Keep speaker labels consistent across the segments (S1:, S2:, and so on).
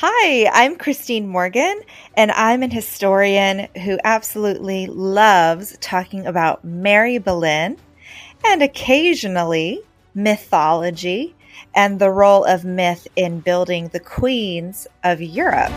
S1: Hi, I'm Christine Morgan, and I'm an historian who absolutely loves talking about Mary Boleyn and occasionally mythology and the role of myth in building the queens of Europe.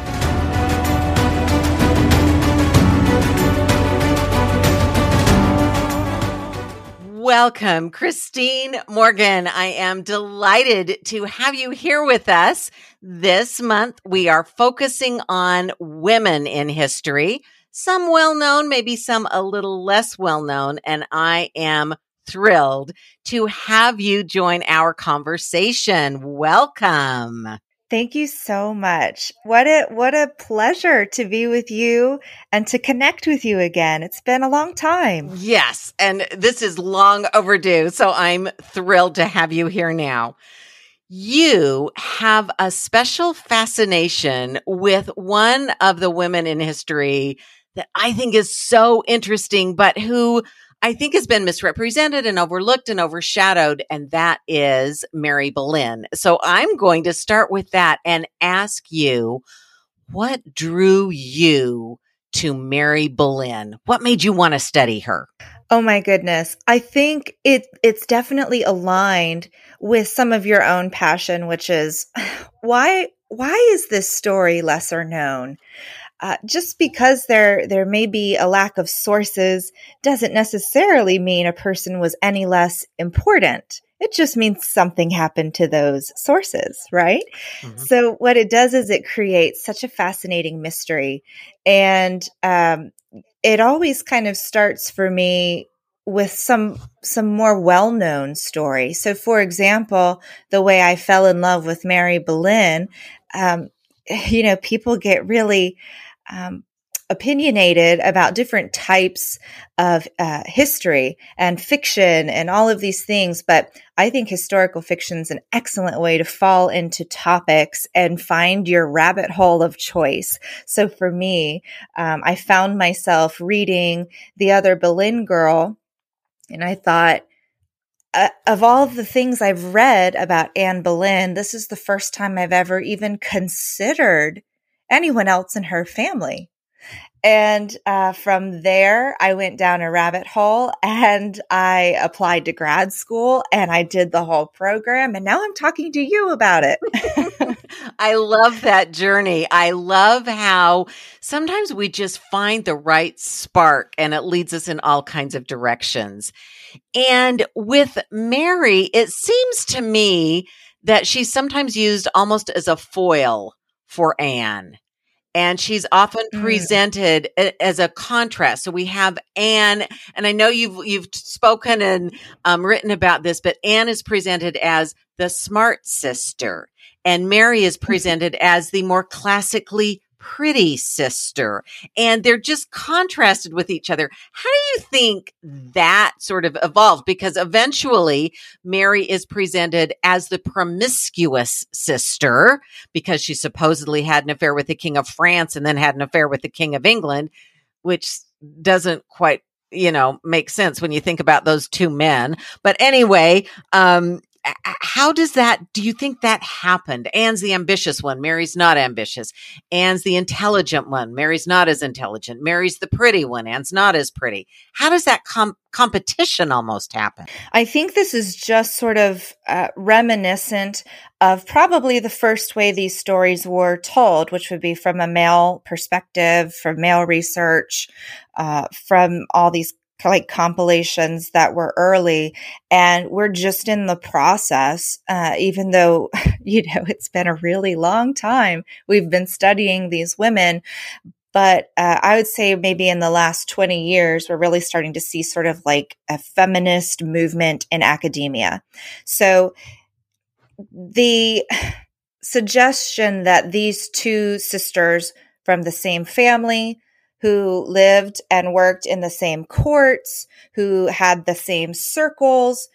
S2: Welcome, Christine Morgan. I am delighted to have you here with us. This month, we are focusing on women in history, some well known, maybe some a little less well known. And I am thrilled to have you join our conversation. Welcome.
S1: Thank you so much. What a what a pleasure to be with you and to connect with you again. It's been a long time.
S2: Yes, and this is long overdue, so I'm thrilled to have you here now you have a special fascination with one of the women in history that I think is so interesting, but who I think has been misrepresented and overlooked and overshadowed, and that is Mary Boleyn. So I'm going to start with that and ask you what drew you to Mary Boleyn? What made you want to study her?
S1: Oh my goodness. I think it it's definitely aligned with some of your own passion which is why why is this story lesser known? Uh, just because there there may be a lack of sources doesn't necessarily mean a person was any less important. It just means something happened to those sources, right? Mm-hmm. So what it does is it creates such a fascinating mystery, and um, it always kind of starts for me with some some more well-known story. So for example, the way I fell in love with Mary Boleyn, um, you know, people get really um, opinionated about different types of uh, history and fiction and all of these things. But I think historical fiction is an excellent way to fall into topics and find your rabbit hole of choice. So for me, um, I found myself reading The Other Boleyn Girl, and I thought, uh, of all the things I've read about Anne Boleyn, this is the first time I've ever even considered anyone else in her family. And uh, from there, I went down a rabbit hole and I applied to grad school and I did the whole program. And now I'm talking to you about it.
S2: I love that journey. I love how sometimes we just find the right spark and it leads us in all kinds of directions. And with Mary, it seems to me that she's sometimes used almost as a foil for Anne and she's often mm. presented as a contrast. So we have Anne, and I know you've you've spoken and um, written about this, but Anne is presented as the smart sister, and Mary is mm-hmm. presented as the more classically pretty sister and they're just contrasted with each other. How do you think that sort of evolved? Because eventually Mary is presented as the promiscuous sister because she supposedly had an affair with the king of France and then had an affair with the king of England, which doesn't quite you know make sense when you think about those two men but anyway um how does that do you think that happened? Anne's the ambitious one mary's not ambitious. Anne's the intelligent one mary's not as intelligent. Mary's the pretty one anne's not as pretty. How does that com- competition almost happen?
S1: I think this is just sort of uh, reminiscent of probably the first way these stories were told which would be from a male perspective from male research uh, from all these like compilations that were early and we're just in the process uh, even though you know it's been a really long time we've been studying these women but uh, i would say maybe in the last 20 years we're really starting to see sort of like a feminist movement in academia. So the suggestion that these two sisters from the same family who lived and worked in the same courts, who had the same circles,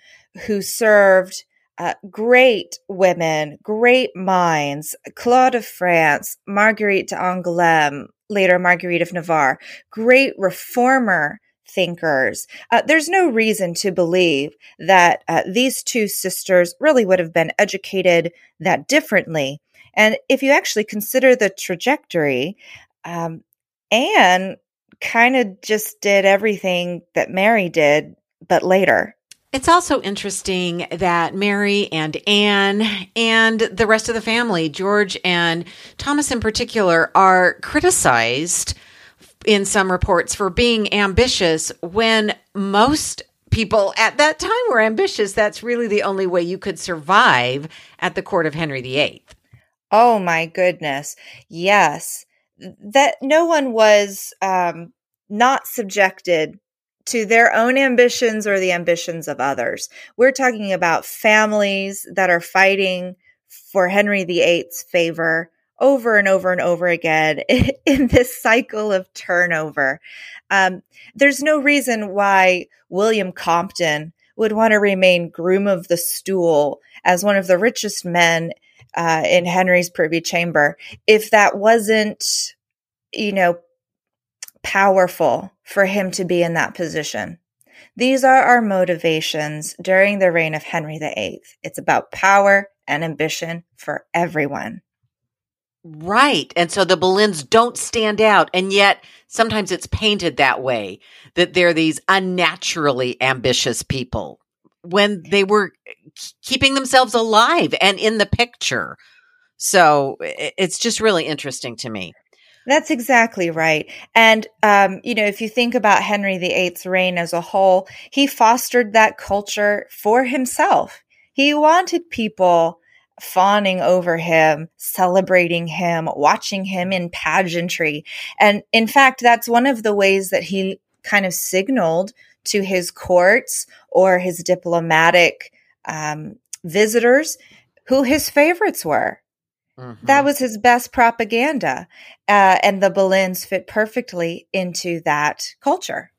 S1: who served uh, great women, great minds, Claude of France, Marguerite d'Angoulême, later Marguerite of Navarre, great reformer thinkers. Uh, there's no reason to believe that uh, these two sisters really would have been educated that differently And if you actually consider the trajectory, um, Anne kind of just did everything that Mary did, but later.
S2: It's also interesting that Mary and Anne and the rest of the family, George and Thomas in particular, are criticized in some reports for being ambitious when most people at that time were ambitious. That's really the only way you could survive at the court of Henry VIII.
S1: Oh my goodness. Yes. That no one was um, not subjected to their own ambitions or the ambitions of others. We're talking about families that are fighting for Henry VIII's favor over and over and over again in this cycle of turnover. Um, there's no reason why William Compton would want to remain groom of the stool as one of the richest men uh, in Henry's privy chamber if that wasn't, you know, powerful for him to be in that position. These are our motivations during the reign of Henry VIII. It's about power and ambition for everyone.
S2: Right. And so the Boleyns don't stand out. And yet sometimes it's painted that way that they're these unnaturally ambitious people when they were keeping themselves alive and in the picture. So it's just really interesting to me.
S1: That's exactly right. And, um, you know, if you think about Henry VIII's reign as a whole, he fostered that culture for himself. He wanted people fawning over him, celebrating him, watching him in pageantry. And in fact, that's one of the ways that he kind of signaled to his courts or his diplomatic um, visitors who his favorites were. Mm-hmm. That was his best propaganda. Uh, and the Boleyns fit perfectly into that culture.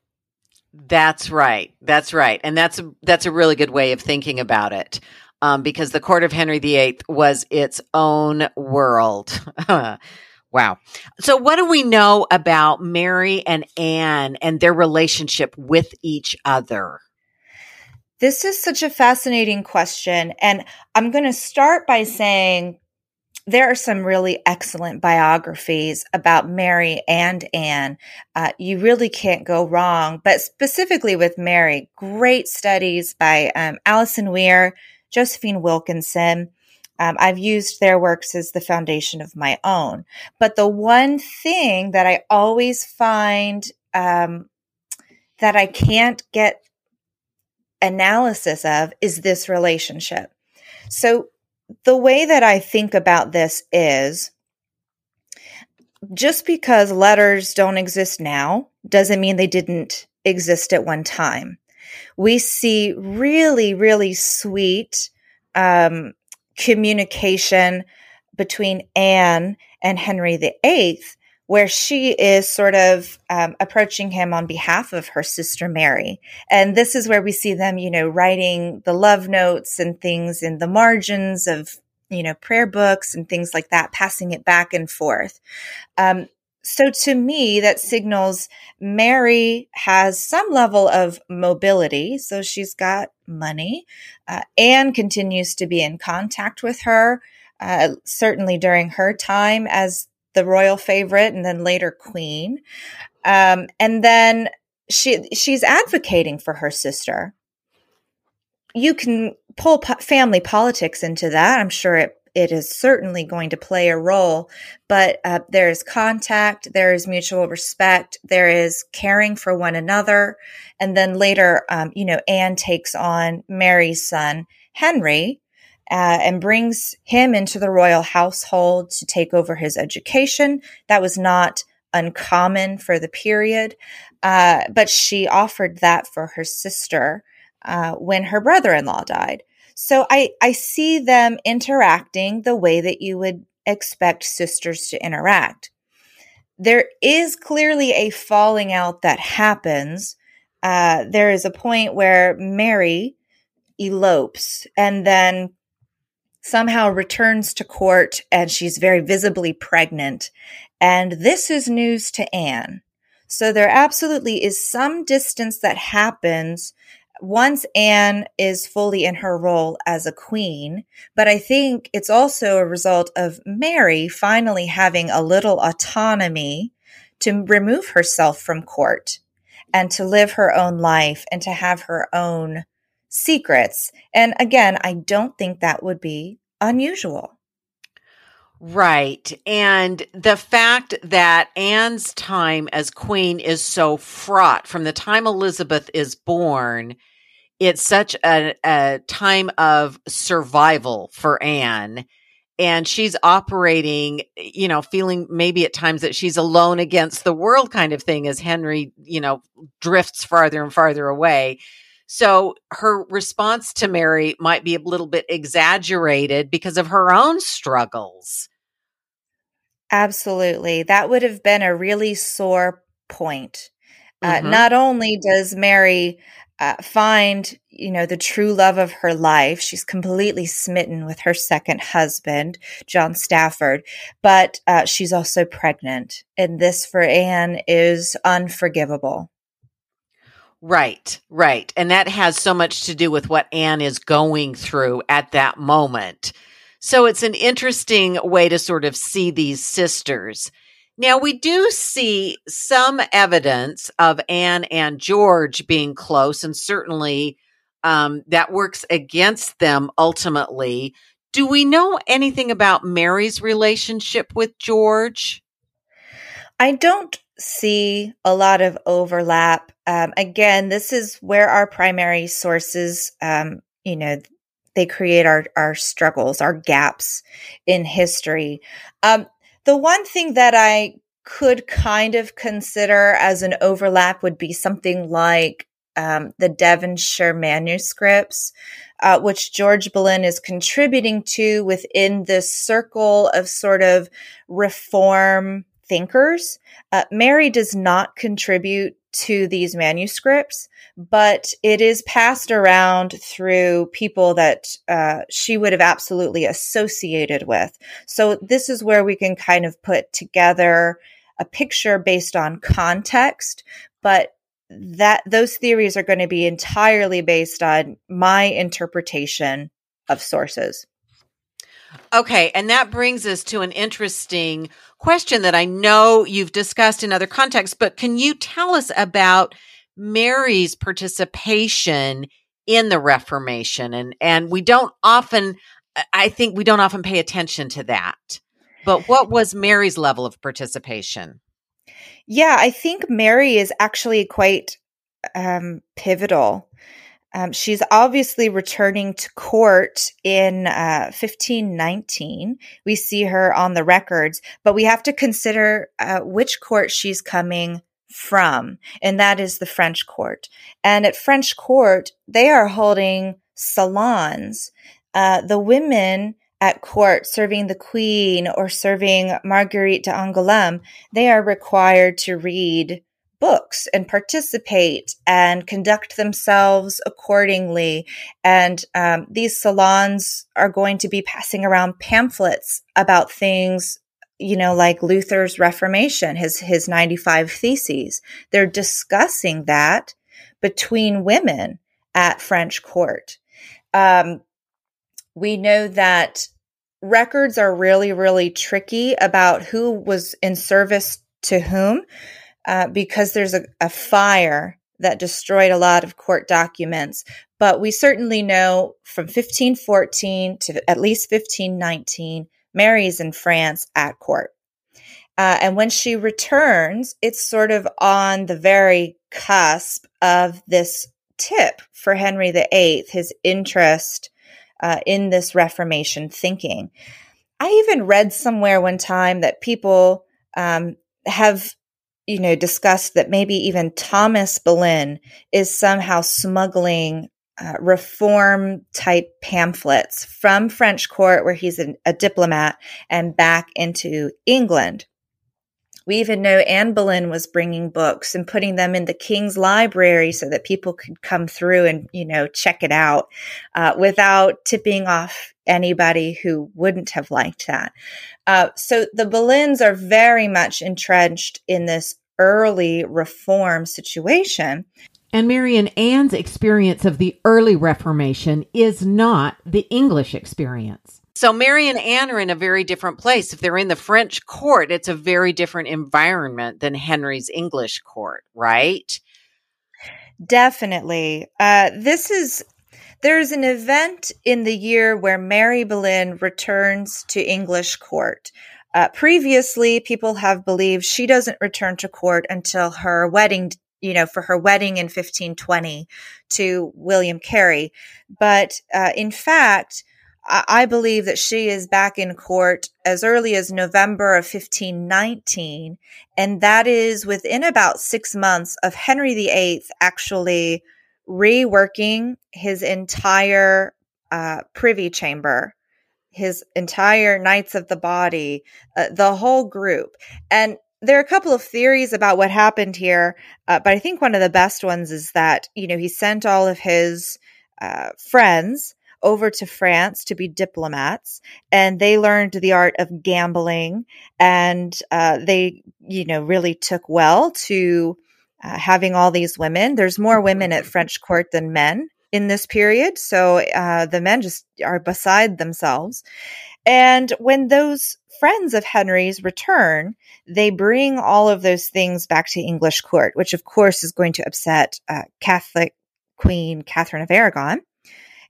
S2: That's right. That's right. And that's that's a really good way of thinking about it um, because the court of Henry VIII was its own world. wow. So, what do we know about Mary and Anne and their relationship with each other?
S1: This is such a fascinating question. And I'm going to start by saying there are some really excellent biographies about Mary and Anne. Uh, you really can't go wrong. But specifically with Mary, great studies by um, Alison Weir, Josephine Wilkinson. Um, I've used their works as the foundation of my own. But the one thing that I always find um, that I can't get analysis of is this relationship. So the way that I think about this is just because letters don't exist now doesn't mean they didn't exist at one time we see really, really sweet um, communication between Anne and Henry VIII, where she is sort of um, approaching him on behalf of her sister Mary. And this is where we see them, you know, writing the love notes and things in the margins of, you know, prayer books and things like that, passing it back and forth. Um, so to me, that signals Mary has some level of mobility. So she's got money. Uh, Anne continues to be in contact with her, uh, certainly during her time as the royal favorite and then later queen. Um, and then she she's advocating for her sister. You can pull po- family politics into that. I'm sure it it is certainly going to play a role, but uh, there is contact, there is mutual respect, there is caring for one another. And then later, um, you know, Anne takes on Mary's son, Henry, uh, and brings him into the royal household to take over his education. That was not uncommon for the period, uh, but she offered that for her sister uh, when her brother in law died. So I, I see them interacting the way that you would expect sisters to interact. There is clearly a falling out that happens. Uh, there is a point where Mary elopes and then somehow returns to court and she's very visibly pregnant. And this is news to Anne. So there absolutely is some distance that happens once Anne is fully in her role as a queen, but I think it's also a result of Mary finally having a little autonomy to remove herself from court and to live her own life and to have her own secrets. And again, I don't think that would be unusual.
S2: Right. And the fact that Anne's time as queen is so fraught from the time Elizabeth is born, it's such a, a time of survival for Anne. And she's operating, you know, feeling maybe at times that she's alone against the world kind of thing as Henry, you know, drifts farther and farther away. So her response to Mary might be a little bit exaggerated because of her own struggles.
S1: Absolutely. That would have been a really sore point. Uh, mm-hmm. Not only does Mary uh, find, you know, the true love of her life, she's completely smitten with her second husband, John Stafford, but uh, she's also pregnant. And this for Anne is unforgivable.
S2: Right, right. And that has so much to do with what Anne is going through at that moment. So it's an interesting way to sort of see these sisters. Now, we do see some evidence of Anne and George being close, and certainly um, that works against them ultimately. Do we know anything about Mary's relationship with George?
S1: I don't see a lot of overlap. Um, again, this is where our primary sources, um, you know, they create our, our struggles, our gaps in history. Um, the one thing that I could kind of consider as an overlap would be something like um, the Devonshire manuscripts, uh, which George Boleyn is contributing to within this circle of sort of reform thinkers. Uh, Mary does not contribute to these manuscripts, but it is passed around through people that uh, she would have absolutely associated with. So this is where we can kind of put together a picture based on context, but that those theories are going to be entirely based on my interpretation of sources.
S2: Okay, and that brings us to an interesting question that I know you've discussed in other contexts, but can you tell us about Mary's participation in the Reformation? And and we don't often I think we don't often pay attention to that. But what was Mary's level of participation?
S1: Yeah, I think Mary is actually quite um, pivotal um, she's obviously returning to court in uh, 1519. We see her on the records, but we have to consider uh, which court she's coming from, and that is the French court. And at French court, they are holding salons. Uh, the women at court serving the queen or serving Marguerite de Angoulême, they are required to read books and participate and conduct themselves accordingly. And um, these salons are going to be passing around pamphlets about things you know like luther's reformation his his 95 theses. They're discussing that between women at french court. Um, we know that records are really really tricky about who was in service to whom uh, because there's a, a fire that destroyed a lot of court documents. But we certainly know from 1514 to at least 1519, Mary's in France at court. Uh, and when she returns, it's sort of on the very cusp of this tip for Henry VIII, his interest uh, in this Reformation thinking. I even read somewhere one time that people um, have you know, discussed that maybe even Thomas Boleyn is somehow smuggling uh, reform type pamphlets from French court, where he's a, a diplomat, and back into England. We even know Anne Boleyn was bringing books and putting them in the King's Library so that people could come through and, you know, check it out uh, without tipping off anybody who wouldn't have liked that. Uh, so the Boleyns are very much entrenched in this early reform situation.
S3: And Mary and Anne's experience of the early Reformation is not the English experience.
S2: So Mary and Anne are in a very different place. If they're in the French court, it's a very different environment than Henry's English court, right?
S1: Definitely. Uh, this is there's an event in the year where Mary Boleyn returns to English court. Uh, previously, people have believed she doesn't return to court until her wedding, you know, for her wedding in 1520 to William Carey. But uh, in fact, I believe that she is back in court as early as November of 1519. And that is within about six months of Henry VIII actually reworking his entire uh, privy chamber, his entire Knights of the Body, uh, the whole group. And there are a couple of theories about what happened here, uh, but I think one of the best ones is that, you know, he sent all of his uh, friends over to France to be diplomats, and they learned the art of gambling, and uh, they, you know, really took well to uh, having all these women. There's more women at French court than men in this period, so uh, the men just are beside themselves. And when those friends of Henry's return, they bring all of those things back to English court, which of course is going to upset uh, Catholic Queen Catherine of Aragon.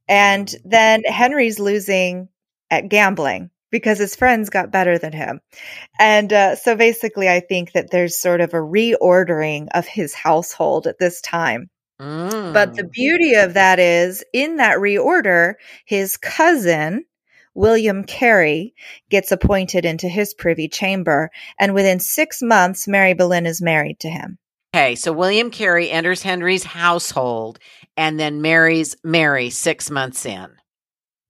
S1: And then Henry's losing at gambling because his friends got better than him. And uh, so basically, I think that there's sort of a reordering of his household at this time. Mm. But the mm. beauty of that is, in that reorder, his cousin, William Carey, gets appointed into his privy chamber. And within six months, Mary Boleyn is married to him.
S2: Okay, so William Carey enters Henry's household and then marries Mary six months in.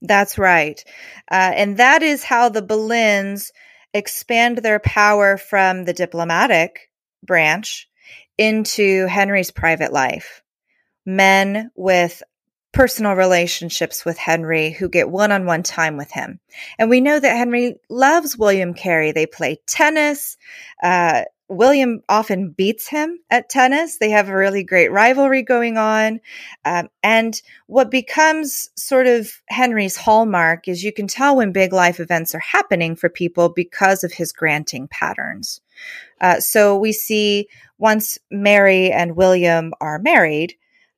S1: That's right. Uh, and that is how the Boleyns expand their power from the diplomatic branch into Henry's private life. Men with personal relationships with Henry who get one on one time with him. And we know that Henry loves William Carey. They play tennis. Uh, William often beats him at tennis. They have a really great rivalry going on. Um, and what becomes sort of Henry's hallmark is you can tell when big life events are happening for people because of his granting patterns. Uh, so we see once Mary and William are married,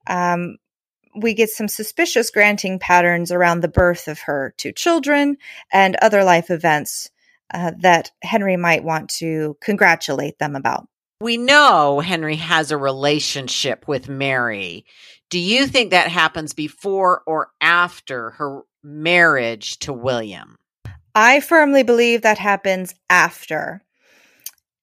S1: um, we get some suspicious granting patterns around the birth of her two children and other life events uh, that Henry might want to congratulate them about.
S2: We know Henry has a relationship with Mary. Do you think that happens before or after her marriage to William?
S1: I firmly believe that happens after.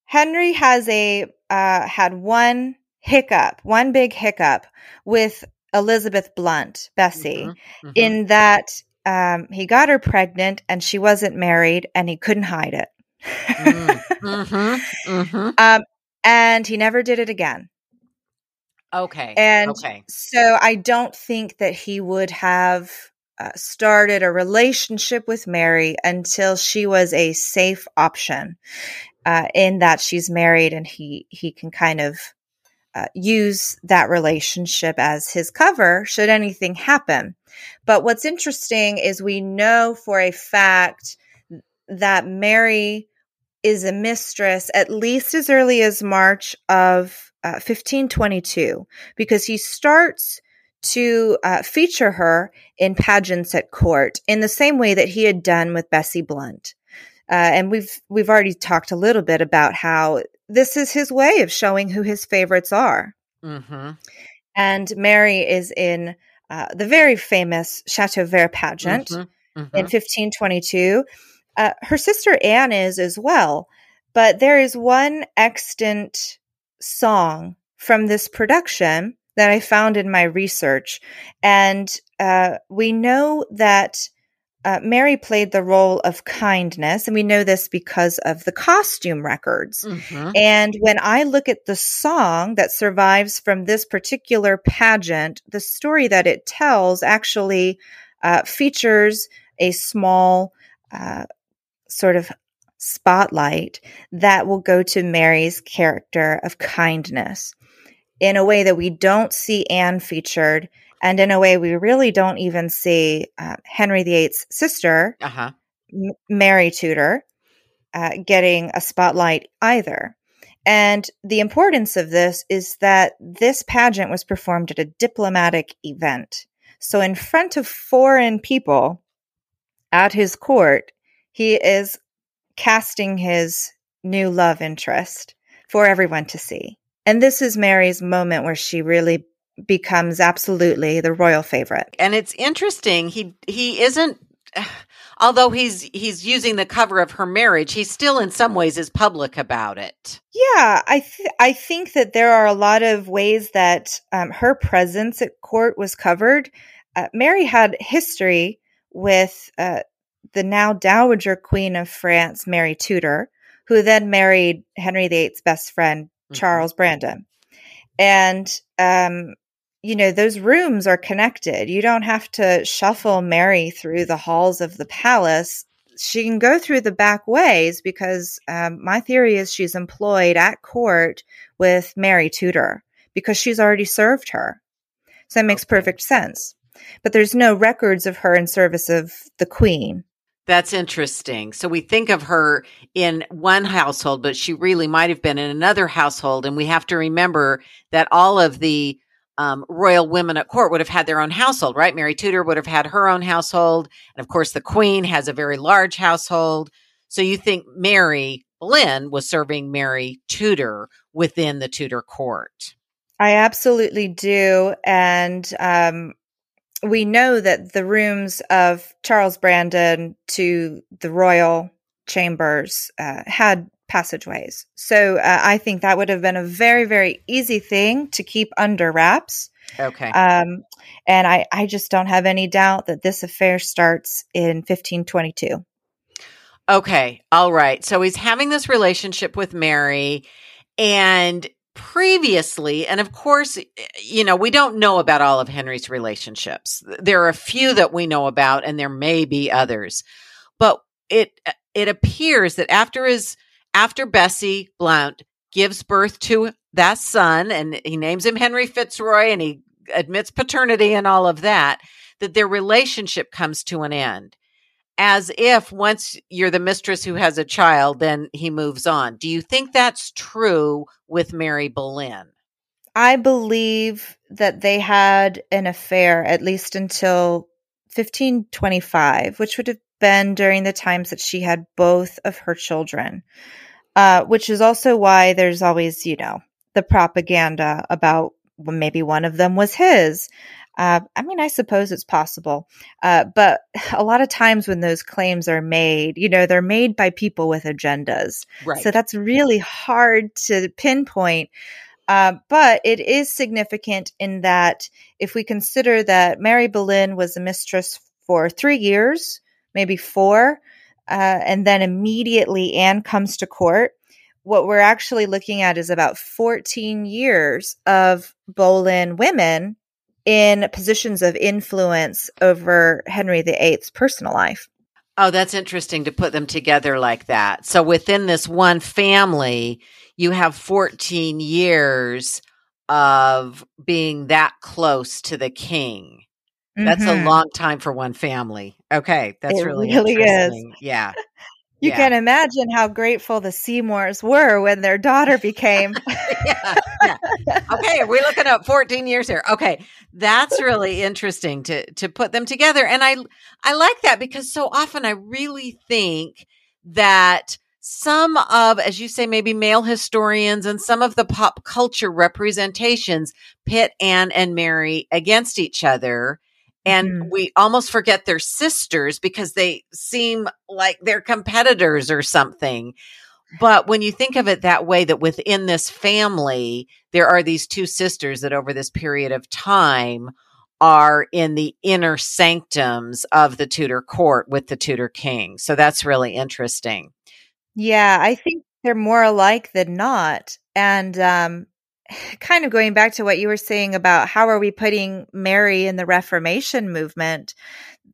S1: Henry has a uh, had one hiccup, one big hiccup with Elizabeth Blunt, Bessie, mm-hmm, mm-hmm. in that um, he got her pregnant and she wasn't married and he couldn't hide it. mm, mm-hmm, mm-hmm. Um, and he never did it again.
S2: Okay.
S1: And
S2: okay.
S1: so I don't think that he would have uh, started a relationship with Mary until she was a safe option. Uh, in that she's married and he he can kind of uh, use that relationship as his cover should anything happen. But what's interesting is we know for a fact that Mary is a mistress at least as early as March of uh, 1522 because he starts to uh, feature her in pageants at court in the same way that he had done with Bessie Blunt. Uh, and we've we've already talked a little bit about how this is his way of showing who his favorites are. Mm-hmm. And Mary is in uh, the very famous Chateau Vert pageant mm-hmm. Mm-hmm. in 1522. Uh, her sister Anne is as well, but there is one extant song from this production that I found in my research. And uh, we know that uh, Mary played the role of kindness, and we know this because of the costume records. Mm-hmm. And when I look at the song that survives from this particular pageant, the story that it tells actually uh, features a small uh, sort of spotlight that will go to Mary's character of kindness. in a way that we don't see Anne featured, and in a way we really don't even see uh, Henry VIII's sister,
S2: Uh-huh.
S1: M- Mary Tudor, uh, getting a spotlight either. And the importance of this is that this pageant was performed at a diplomatic event. So, in front of foreign people at his court, he is casting his new love interest for everyone to see. And this is Mary's moment where she really becomes absolutely the royal favorite.
S2: And it's interesting. He he isn't although he's he's using the cover of her marriage, he still in some ways is public about it.
S1: Yeah, I th- I think that there are a lot of ways that um, her presence at court was covered. Uh, Mary had history with uh, the now Dowager Queen of France, Mary Tudor, who then married Henry VIII's best friend,
S2: Mhm.
S1: Charles Brandon. And, um, you know, those rooms are connected. You don't have to shuffle Mary through the halls of the palace. She can go through the back ways because um, my theory is she's employed at court with Mary Tudor because she's already served her. So that makes
S2: Okay.
S1: perfect sense. But there's no records of her in service of the queen.
S2: That's interesting. So we think of her in one household, but she really might have been in another household. And we have to remember that all of the um, royal women at court would have had their own household, right? Mary Tudor would have had her own household. And of course, the queen has a very large household. So you think Mary Boleyn was serving Mary Tudor within the Tudor court.
S1: I absolutely do. And um, we know that the rooms of Charles Brandon to the royal chambers uh, had passageways. So uh, I think that would have been a very, very easy thing to keep under wraps.
S2: Okay.
S1: Um, and I, I just don't have any doubt that this affair starts in 1522.
S2: Okay. All right. So he's having this relationship with Mary and previously, and of course, you know, we don't know about all of Henry's relationships. There are a few that we know about and there may be others. But it it appears that after his after Bessie Blount gives birth to that son and he names him Henry Fitzroy and he admits paternity and all of that, that their relationship comes to an end as if once you're the mistress who has a child, then he moves on. Do you think that's true with Mary Boleyn?
S1: I believe that they had an affair at least until 1525, which would have been during the times that she had both of her children, uh, which is also why there's always, you know, the propaganda about well, maybe one of them was his. Uh, I mean, I suppose it's possible. Uh, but a lot of times when those claims are made, you know, they're made by people with agendas.
S2: Right.
S1: So that's really hard to pinpoint. Uh, but it is significant in that if we consider that Mary Boleyn was a mistress for three years, maybe four, uh, and then immediately Anne comes to court, what we're actually looking at is about 14 years of Boleyn women in positions of influence over Henry VIII's personal life.
S2: Oh, that's interesting to put them together like that. So within this one family, you have 14 years of being that close to the king. That's
S1: Mhm.
S2: a long time for one family. Okay, that's
S1: It
S2: really,
S1: really is.
S2: Yeah.
S1: You
S2: yeah.
S1: can imagine how grateful the Seymours were when their daughter became.
S2: yeah, yeah. Okay, are we looking at 14 years here? Okay. That's really interesting to to put them together. And I I like that because so often I really think that some of as you say maybe male historians and some of the pop culture representations pit Anne and Mary against each other and
S1: Mhm.
S2: we almost forget they're sisters because they seem like they're competitors or something. But when you think of it that way, that within this family, there are these two sisters that over this period of time are in the inner sanctums of the Tudor court with the Tudor king. So that's really interesting.
S1: Yeah, I think they're more alike than not. And um, kind of going back to what you were saying about how are we putting Mary in the Reformation movement,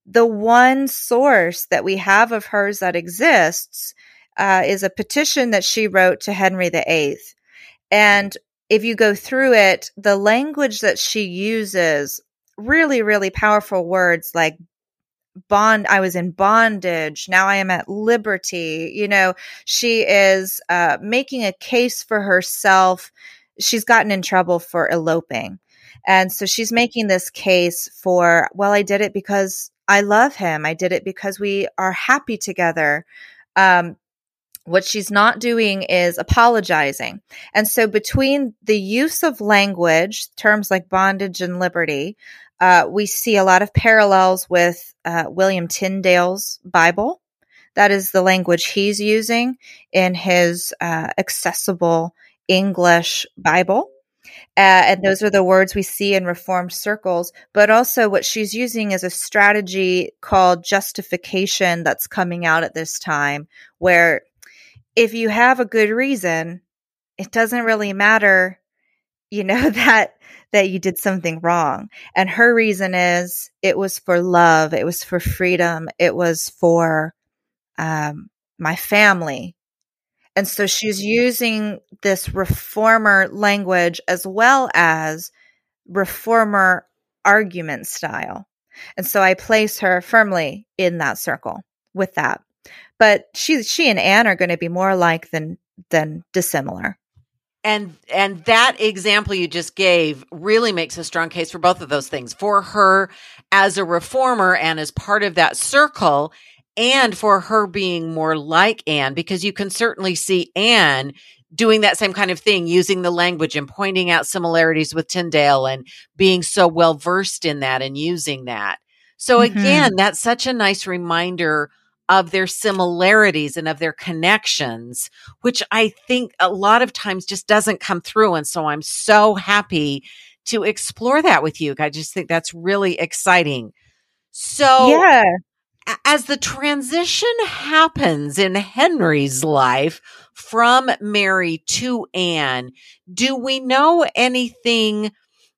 S1: the one source that we have of hers that exists uh, is a petition that she wrote to Henry VIII. And if you go through it, the language that she uses really, really powerful words like bond i was in bondage now i am at liberty you know she is uh, making a case for herself she's gotten in trouble for eloping and so she's making this case for well i did it because i love him i did it because we are happy together um, what she's not doing is apologizing. And so, between the use of language, terms like bondage and liberty, uh, we see a lot of parallels with uh, William Tyndale's Bible. That is the language he's using in his uh, accessible English Bible. Uh, and those are the words we see in Reformed circles. But also, what she's using is a strategy called justification that's coming out at this time, where if you have a good reason, it doesn't really matter, you know, that that you did something wrong. And her reason is it was for love, it was for freedom, it was for um, my family. And so she's using this reformer language as well as reformer argument style. And so I place her firmly in that circle with that. But she she and Anne are going to be more alike than than dissimilar
S2: and and that example you just gave really makes a strong case for both of those things for her as a reformer and as part of that circle and for her being more like Anne because you can certainly see Anne doing that same kind of thing using the language and pointing out similarities with Tyndale and being so well versed in that and using that so mm-hmm. again that's such a nice reminder of their similarities and of their connections, which I think a lot of times just doesn't come through. And so I'm so happy to explore that with you. I just think that's really exciting. So,
S1: yeah.
S2: As the transition happens in Henry's life from Mary to Anne, do we know anything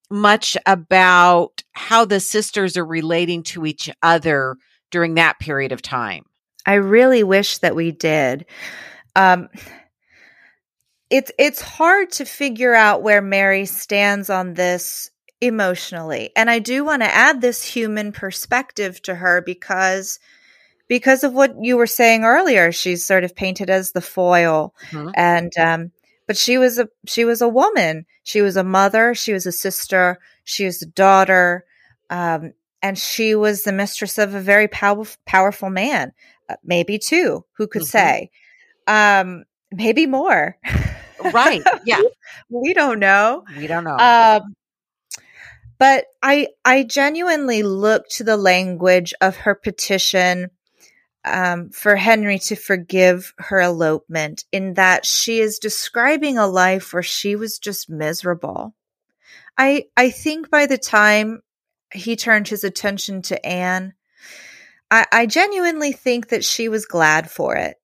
S2: much about how the sisters are relating to each other during that period of time?
S1: I really wish that we did. Um, it's it's hard to figure out where Mary stands on this emotionally, and I do want to add this human perspective to her because because of what you were saying earlier. She's sort of painted as the foil, mm-hmm. and um, but she was a she was a woman. She was a mother. She was a sister. She was a daughter. Um, and she was the mistress of a very pow- powerful man. Uh, maybe two, who could mm-hmm. say? Um, maybe more.
S2: right. Yeah.
S1: we don't know.
S2: We don't know. Um,
S1: but I I genuinely look to the language of her petition um, for Henry to forgive her elopement in that she is describing a life where she was just miserable. I I think by the time he turned his attention to Anne, I, I genuinely think that she was glad for it.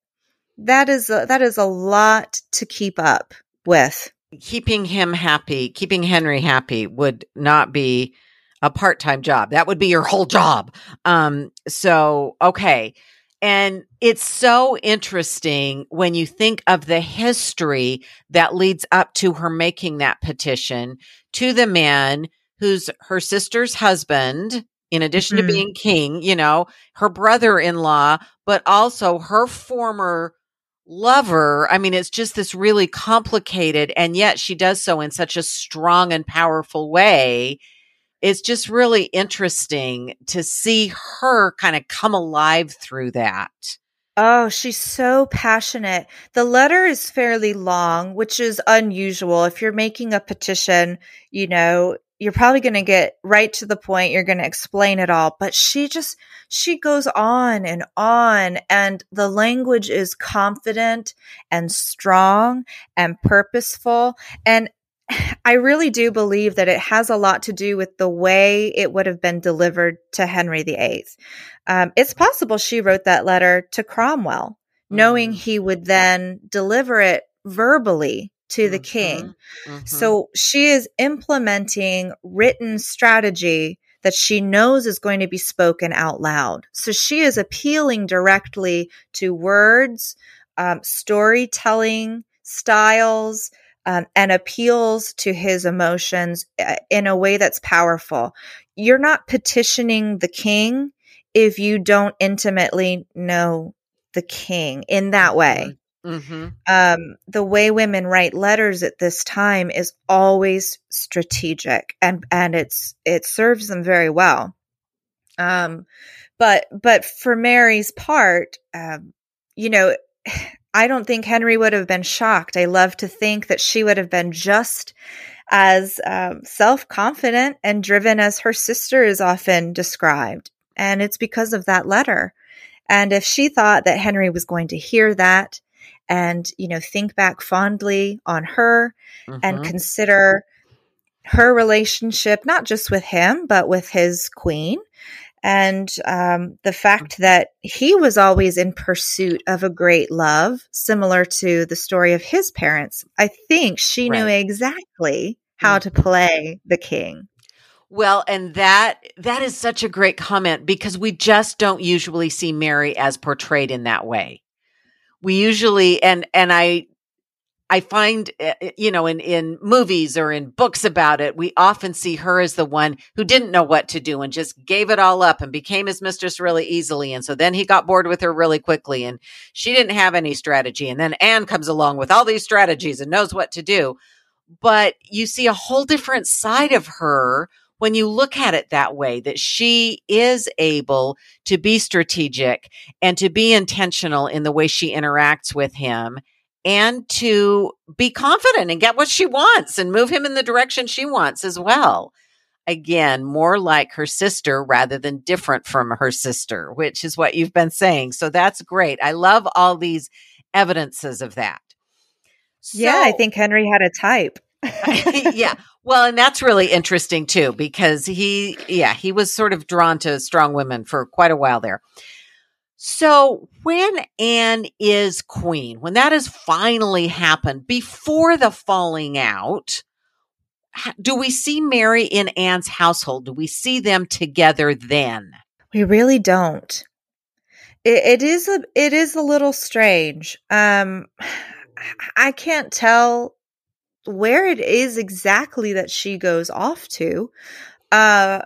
S1: That is a, that is a lot to keep up with.
S2: Keeping him happy, keeping Henry happy would not be a part-time job. That would be your whole job. Um so okay. And it's so interesting when you think of the history that leads up to her making that petition to the man who's her sister's husband in addition mm-hmm. to being king, you know, her brother in law, but also her former lover. I mean, it's just this really complicated, and yet she does so in such a strong and powerful way. It's just really interesting to see her kind of come alive through that.
S1: Oh, she's so passionate. The letter is fairly long, which is unusual. If you're making a petition, you know, you're probably going to get right to the point. You're going to explain it all. But she just, she goes on and on. And the language is confident and strong and purposeful. And I really do believe that it has a lot to do with the way it would have been delivered to Henry VIII. Um, it's possible she wrote that letter to Cromwell, knowing mm. he would then deliver it verbally to the mm-hmm. king. Mm-hmm. So she is implementing written strategy that she knows is going to be spoken out loud. So she is appealing directly to words, um, storytelling styles, um, and appeals to his emotions uh, in a way that's powerful. You're not petitioning the king if you don't intimately know the king in that way. Mm-hmm. Um, the way women write letters at this time is always strategic, and and it's it serves them very well. Um, but but for Mary's part, um, you know, I don't think Henry would have been shocked. I love to think that she would have been just as um, self confident and driven as her sister is often described. And it's because of that letter. And if she thought that Henry was going to hear that and, you know, think back fondly on her mm-hmm. and consider her relationship, not just with him, but with his queen, and um, the fact that he was always in pursuit of a great love, similar to the story of his parents, I think she right. knew exactly how mm. to play the king.
S2: Well, and that that is such a great comment because we just don't usually see Mary as portrayed in that way. We usually and and I I find, eh, eh, you know, in, in movies or in books about it, we often see her as the one who didn't know what to do and just gave it all up and became his mistress really easily. And so then he got bored with her really quickly and she didn't have any strategy. And then Anne comes along with all these strategies and knows what to do. But you see a whole different side of her when you look at it that way, that she is able to be strategic and to be intentional in the way she interacts with him and to be confident and get what she wants and move him in the direction she wants as well. Again, more like her sister rather than different from her sister, which is what you've been saying. So that's great. I love all these evidences of that.
S1: So, yeah, I think Henry had a type.
S2: yeah. Well, and that's really interesting too, because he, yeah, he was sort of drawn to strong women for quite a while there. So when Anne is queen, when that has finally happened before the falling out, do we see Mary in Anne's household? Do we see them together then?
S1: We really don't. it, it is a it is a little strange. Um, I can't tell where it is exactly that she goes off to. Uh,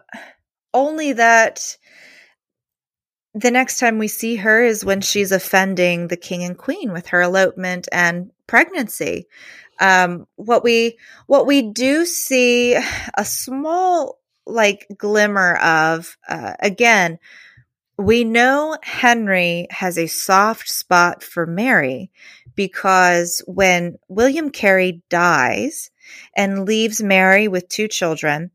S1: only that the next time we see her is when she's offending the king and queen with her elopement and pregnancy. Um, what we what we do see a small like glimmer of uh, again we know Henry has a soft spot for Mary because when William Carey dies and leaves Mary with two children,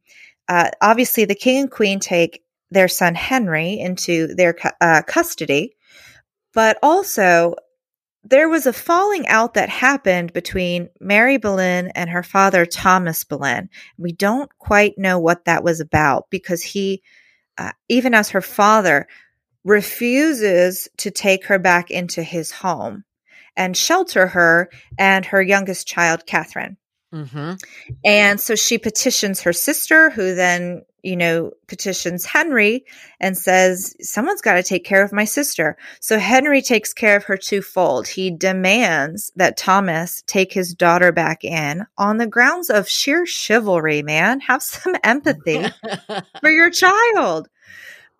S1: uh, obviously the king and queen take their son Henry into their uh, custody, but also there was a falling out that happened between Mary Boleyn and her father Thomas Boleyn. We don't quite know what that was about because he, uh, even as her father, refuses to take her back into his home and shelter her and her youngest child, Catherine. Mm-hmm. And so she petitions her sister, who then, you know, petitions Henry and says, Someone's got to take care of my sister. So Henry takes care of her twofold. He demands that Thomas take his daughter back in on the grounds of sheer chivalry, man. Have some empathy for your child.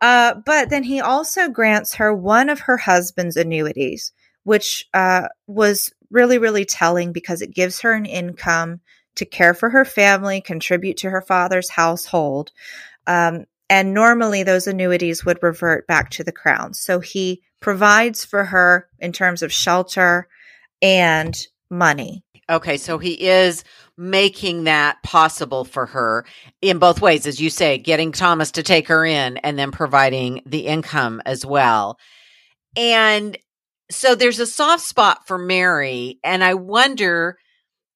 S1: Uh, but then he also grants her one of her husband's annuities, which uh, was really, really telling because it gives her an income to care for her family, contribute to her father's household. Um, and normally those annuities would revert back to the crown. So he provides for her in terms of shelter and money.
S2: Okay, so he is making that possible for her in both ways, as you say, getting Thomas to take her in and then providing the income as well. And so there's a soft spot for Mary. And I wonder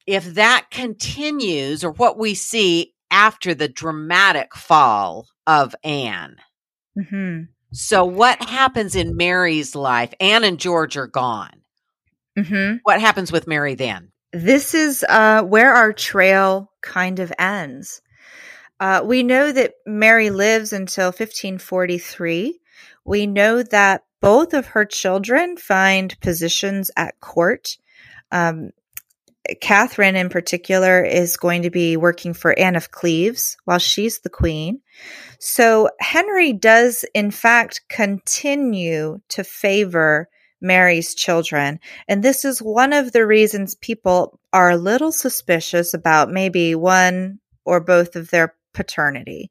S2: if that continues or what we see after the dramatic fall of Anne. Mm-hmm. So, what happens in Mary's life? Anne and George are gone. Mm-hmm. What happens with Mary then?
S1: This is uh, where our trail kind of ends. Uh, we know that Mary lives until 1543. We know that both of her children find positions at court. Um, Catherine, in particular, is going to be working for Anne of Cleves while she's the queen. So Henry does, in fact, continue to favor Mary's children. And this is one of the reasons people are a little suspicious about maybe one or both of their paternity.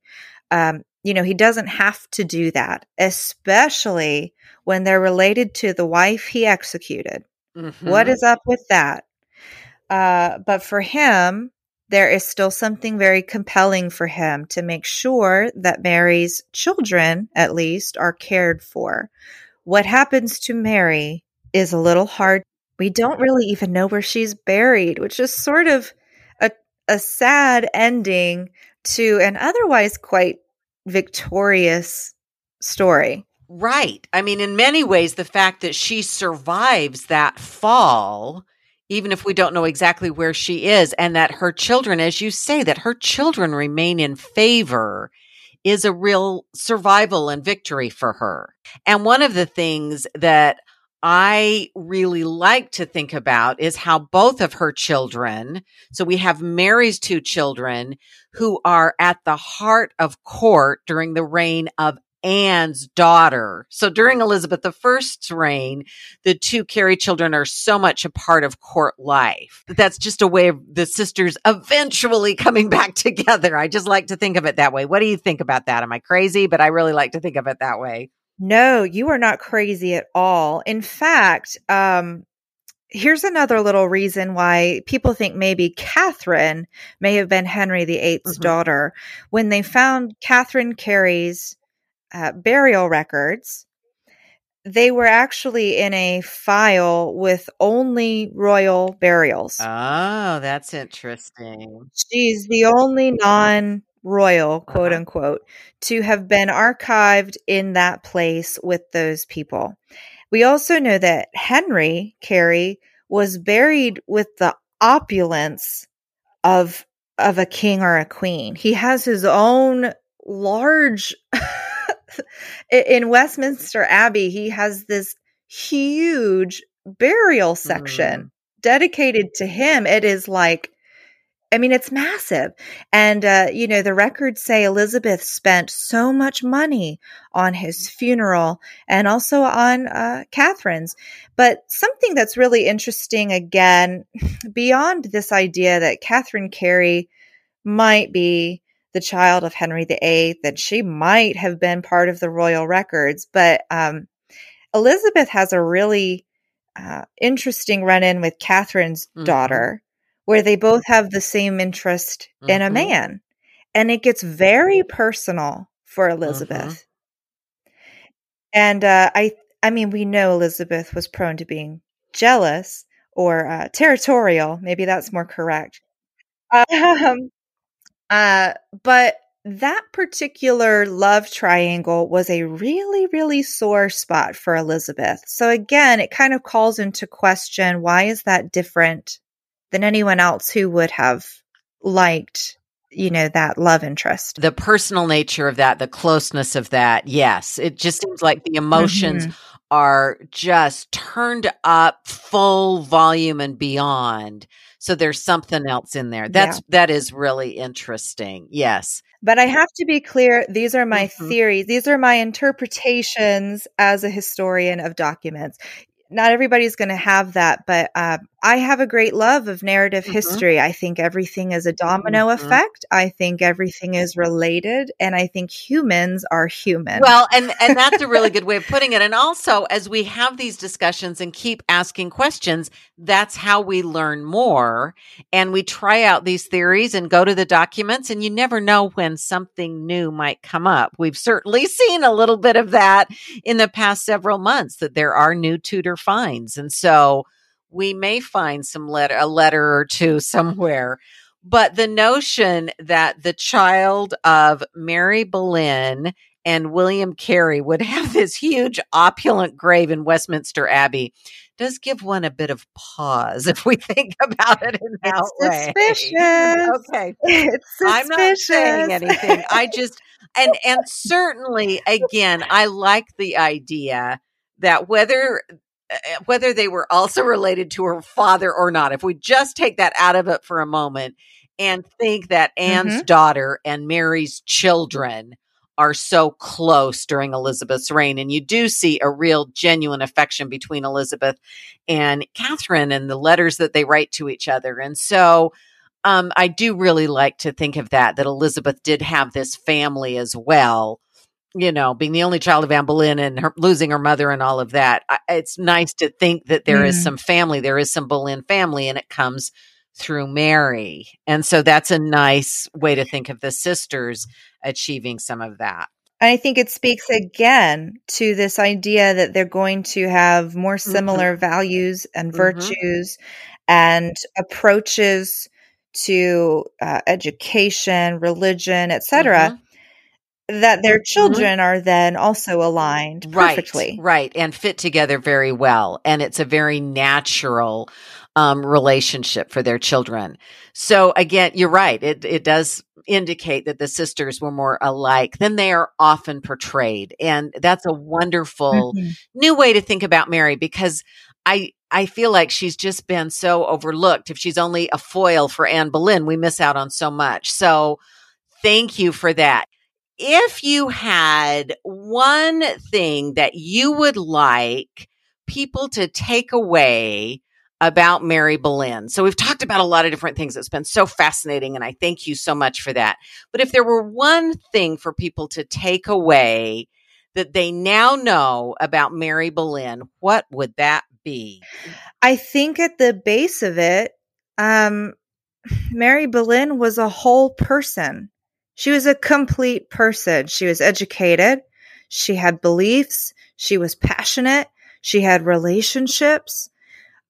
S1: Um, you know, he doesn't have to do that, especially when they're related to the wife he executed. Mm-hmm. What is up with that? Uh, but for him, there is still something very compelling for him to make sure that Mary's children, at least, are cared for. What happens to Mary is a little hard. We don't really even know where she's buried, which is sort of a, a sad ending to an otherwise quite victorious story.
S2: Right. I mean, in many ways, the fact that she survives that fall, even if we don't know exactly where she is, and that her children, as you say, that her children remain in favor is a real survival and victory for her. And one of the things that I really like to think about is how both of her children, so we have Mary's two children who are at the heart of court during the reign of Anne's daughter. So during Elizabeth I's reign, the two Carey children are so much a part of court life. That's just a way of the sisters eventually coming back together. I just like to think of it that way. What do you think about that? Am I crazy? But I really like to think of it that way.
S1: No, you are not crazy at all. In fact, um, here's another little reason why people think maybe Catherine may have been Henry VIII's mm-hmm. daughter. When they found Catherine Carey's uh, burial records, they were actually in a file with only royal burials.
S2: Oh, that's interesting.
S1: She's the only non royal, quote uh-huh. unquote, to have been archived in that place with those people. We also know that Henry Carey was buried with the opulence of of a king or a queen. He has his own large in Westminster Abbey, he has this huge burial section mm. dedicated to him. It is like, I mean, it's massive. And, uh, you know, the records say Elizabeth spent so much money on his funeral and also on uh, Catherine's. But something that's really interesting, again, beyond this idea that Catherine Carey might be the child of Henry VIII, that she might have been part of the royal records. But um, Elizabeth has a really uh, interesting run in with Catherine's mm-hmm. daughter, where they both have the same interest mm-hmm. in a mm-hmm. man. And it gets very personal for mm-hmm. Elizabeth. Mm-hmm. And uh, I, I mean, we know Elizabeth was prone to being jealous or uh, territorial. Maybe that's more correct. Um, uh, but that particular love triangle was a really, really sore spot for Elizabeth. So again, it kind of calls into question why is that different than anyone else who would have liked you know that love interest
S2: the personal nature of that the closeness of that yes it just seems like the emotions mm-hmm. are just turned up full volume and beyond so there's something else in there. That's yeah. that is really interesting. Yes.
S1: But I have to be clear, these are my mm-hmm. theories. These are my interpretations as a historian of documents not everybody's going to have that, but uh, I have a great love of narrative mm-hmm. history. I think everything is a domino mm-hmm. effect. I think everything is related, and I think humans are human.
S2: Well, and and that's a really good way of putting it. And also, as we have these discussions and keep asking questions, that's how we learn more, and we try out these theories and go to the documents. And you never know when something new might come up. We've certainly seen a little bit of that in the past several months. That there are new Tudor finds. And so we may find some letter, a letter or two somewhere. But the notion that the child of Mary Boleyn and William Carey would have this huge opulent grave in Westminster Abbey does give one a bit of pause if we think about it in that
S1: it's way. Suspicious.
S2: Okay.
S1: It's suspicious.
S2: I'm not saying anything. I just and and certainly again, I like the idea that whether whether they were also related to her father or not. If we just take that out of it for a moment and think that Anne's
S1: Mhm.
S2: daughter and Mary's children are so close during Elizabeth's reign. And you do see a real genuine affection between Elizabeth and Catherine and the letters that they write to each other. And so um, I do really like to think of that, that Elizabeth did have this family as well. You know, being the only child of Anne Boleyn and her, losing her mother and all of that. I, it's nice to think that there is
S1: Mm.
S2: some family, there is some Boleyn family, and it comes through Mary. And so that's a nice way to think of the sisters achieving some of that.
S1: And I think it speaks again to this idea that they're going to have more similar values and
S2: Mhm.
S1: virtues and approaches to uh, education, religion, etc. That their children are then also aligned perfectly.
S2: Right, right, and fit together very well. And it's a very natural um, relationship for their children. So again, you're right. It it does indicate that the sisters were more alike than they are often portrayed, and that's a wonderful
S1: Mhm.
S2: new way to think about Mary because I I feel like she's just been so overlooked. If she's only a foil for Anne Boleyn, we miss out on so much. So thank you for that. If you had one thing that you would like people to take away about Mary Boleyn. So we've talked about a lot of different things. It's been so fascinating and I thank you so much for that. But if there were one thing for people to take away that they now know about Mary Boleyn, what would that be?
S1: I think at the base of it, um, Mary Boleyn was a whole person. She was a complete person. She was educated. She had beliefs. She was passionate. She had relationships.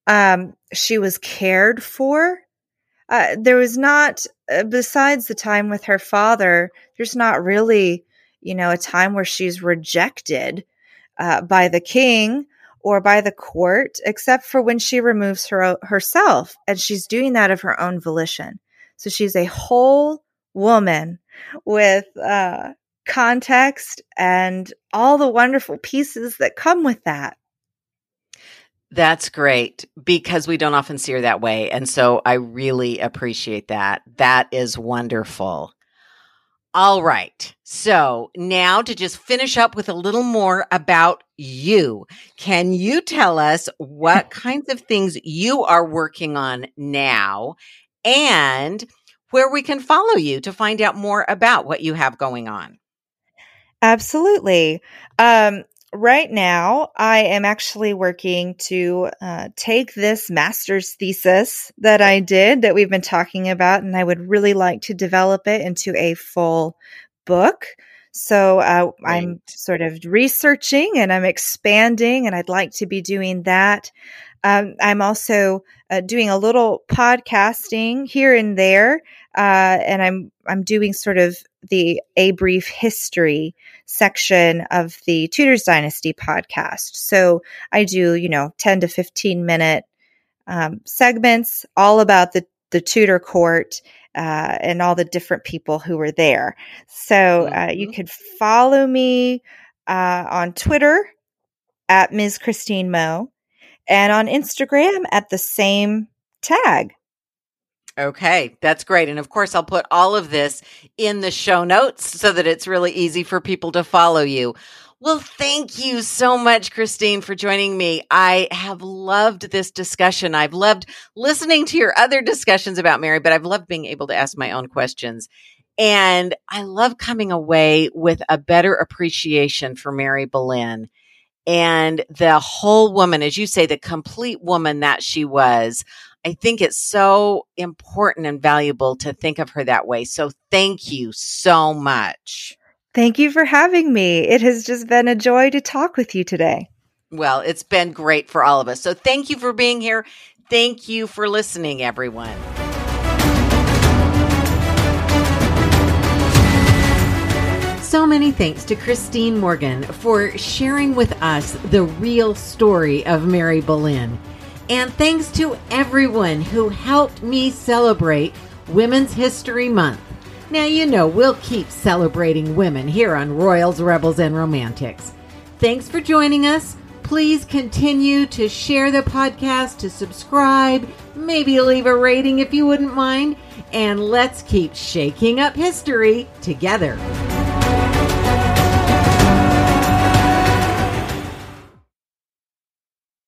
S1: Um, she was cared for. Uh, there was not, uh, besides the time with her father, there's not really, you know, a time where she's rejected uh, by the king or by the court, except for when she removes her herself, and she's doing that of her own volition. So she's a whole woman with uh, context and all the wonderful pieces that come with that.
S2: That's great because we don't often see her that way. And so I really appreciate that. That is wonderful. All right. So now to just finish up with a little more about you. Can you tell us what kinds of things you are working on now and where we can follow you to find out more about what you have going on?
S1: Absolutely. Um, right now, I am actually working to uh, take this master's thesis that I did that we've been talking about, and I would really like to develop it into a full book. So uh, I'm sort of researching and I'm expanding, and I'd like to be doing that. Um, I'm also uh, doing a little podcasting here and there, uh, and I'm I'm doing sort of the a brief history section of the Tudors Dynasty podcast. So I do, you know, 10 to 15 minute um, segments all about the, the Tudor court uh, and all the different people who were there. So uh, you
S2: Mhm.
S1: could follow me uh, on Twitter at Ms. Christine Moe and on Instagram at the same tag.
S2: Okay, that's great. And of course, I'll put all of this in the show notes so that it's really easy for people to follow you. Well, thank you so much, Christine, for joining me. I have loved this discussion. I've loved listening to your other discussions about Mary, but I've loved being able to ask my own questions. And I love coming away with a better appreciation for Mary Boleyn and the whole woman, as you say, the complete woman that she was. I think it's so important and valuable to think of her that way. So thank you so much.
S1: Thank you for having me. It has just been a joy to talk with you today.
S2: Well, it's been great for all of us. So thank you for being here. Thank you for listening, everyone.
S3: So many thanks to Christine Morgan for sharing with us the real story of Mary Boleyn. And thanks to everyone who helped me celebrate Women's History Month. Now, you know, we'll keep celebrating women here on Royals, Rebels, and Romantics. Thanks for joining us.
S2: please continue to share the podcast, to subscribe, maybe leave a rating if you wouldn't mind, and let's keep shaking up history together.